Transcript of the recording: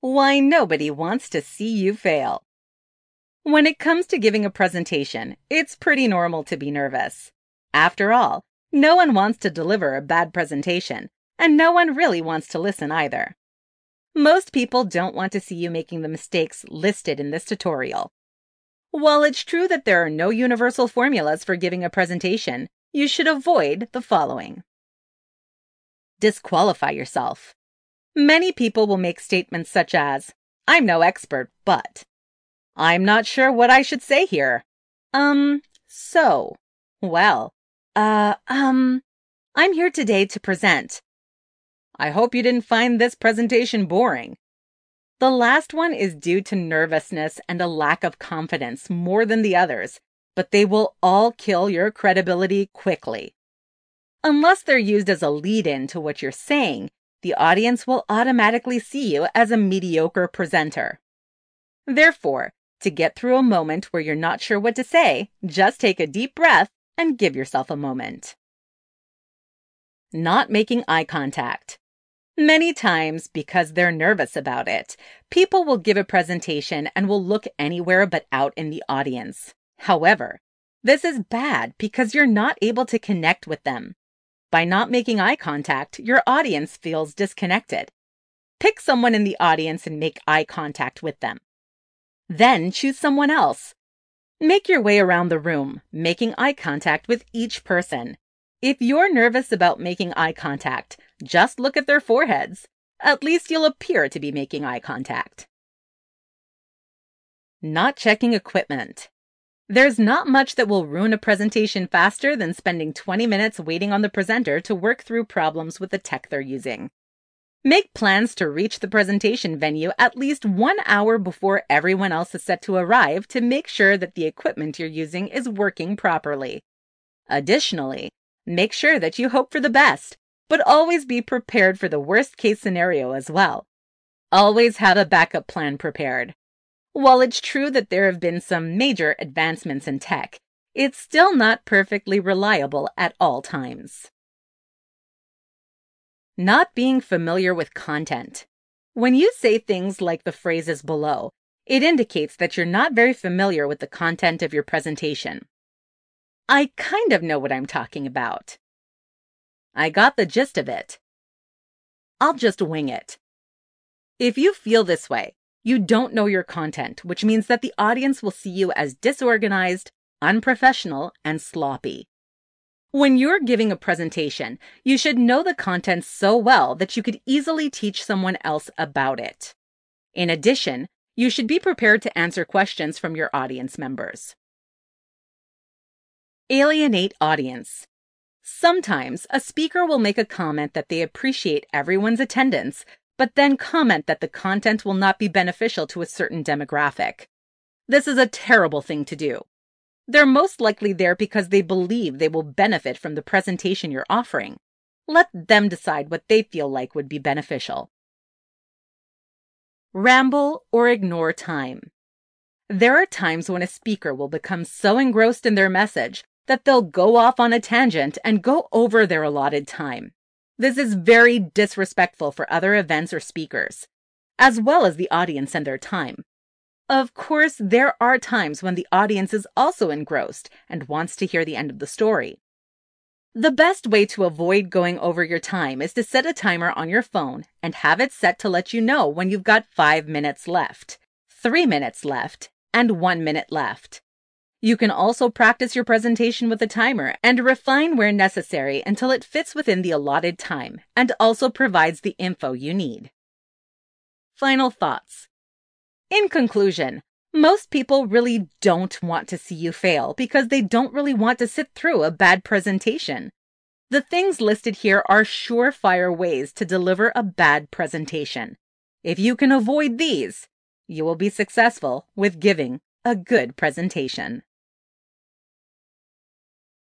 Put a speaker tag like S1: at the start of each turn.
S1: Why nobody wants to see you fail. When it comes to giving a presentation, it's pretty normal to be nervous. After all, no one wants to deliver a bad presentation, and no one really wants to listen either. Most people don't want to see you making the mistakes listed in this tutorial. While it's true that there are no universal formulas for giving a presentation, you should avoid the following. Disqualify yourself. Many people will make statements such as, I'm no expert, but. I'm not sure what I should say here. Um, so. Well, uh, um, I'm here today to present. I hope you didn't find this presentation boring. The last one is due to nervousness and a lack of confidence more than the others, but they will all kill your credibility quickly. Unless they're used as a lead in to what you're saying, the audience will automatically see you as a mediocre presenter. Therefore, to get through a moment where you're not sure what to say, just take a deep breath and give yourself a moment. Not making eye contact. Many times, because they're nervous about it, people will give a presentation and will look anywhere but out in the audience. However, this is bad because you're not able to connect with them. By not making eye contact, your audience feels disconnected. Pick someone in the audience and make eye contact with them. Then choose someone else. Make your way around the room, making eye contact with each person. If you're nervous about making eye contact, just look at their foreheads. At least you'll appear to be making eye contact. Not checking equipment. There's not much that will ruin a presentation faster than spending 20 minutes waiting on the presenter to work through problems with the tech they're using. Make plans to reach the presentation venue at least one hour before everyone else is set to arrive to make sure that the equipment you're using is working properly. Additionally, make sure that you hope for the best, but always be prepared for the worst case scenario as well. Always have a backup plan prepared. While it's true that there have been some major advancements in tech, it's still not perfectly reliable at all times. Not being familiar with content. When you say things like the phrases below, it indicates that you're not very familiar with the content of your presentation. I kind of know what I'm talking about. I got the gist of it. I'll just wing it. If you feel this way, you don't know your content, which means that the audience will see you as disorganized, unprofessional, and sloppy. When you're giving a presentation, you should know the content so well that you could easily teach someone else about it. In addition, you should be prepared to answer questions from your audience members. Alienate audience. Sometimes a speaker will make a comment that they appreciate everyone's attendance, but then comment that the content will not be beneficial to a certain demographic. This is a terrible thing to do. They're most likely there because they believe they will benefit from the presentation you're offering. Let them decide what they feel like would be beneficial. Ramble or ignore time. There are times when a speaker will become so engrossed in their message that they'll go off on a tangent and go over their allotted time. This is very disrespectful for other events or speakers, as well as the audience and their time. Of course, there are times when the audience is also engrossed and wants to hear the end of the story. The best way to avoid going over your time is to set a timer on your phone and have it set to let you know when you've got five minutes left, three minutes left, and one minute left. You can also practice your presentation with a timer and refine where necessary until it fits within the allotted time and also provides the info you need. Final thoughts. In conclusion, most people really don't want to see you fail because they don't really want to sit through a bad presentation. The things listed here are surefire ways to deliver a bad presentation. If you can avoid these, you will be successful with giving a good presentation.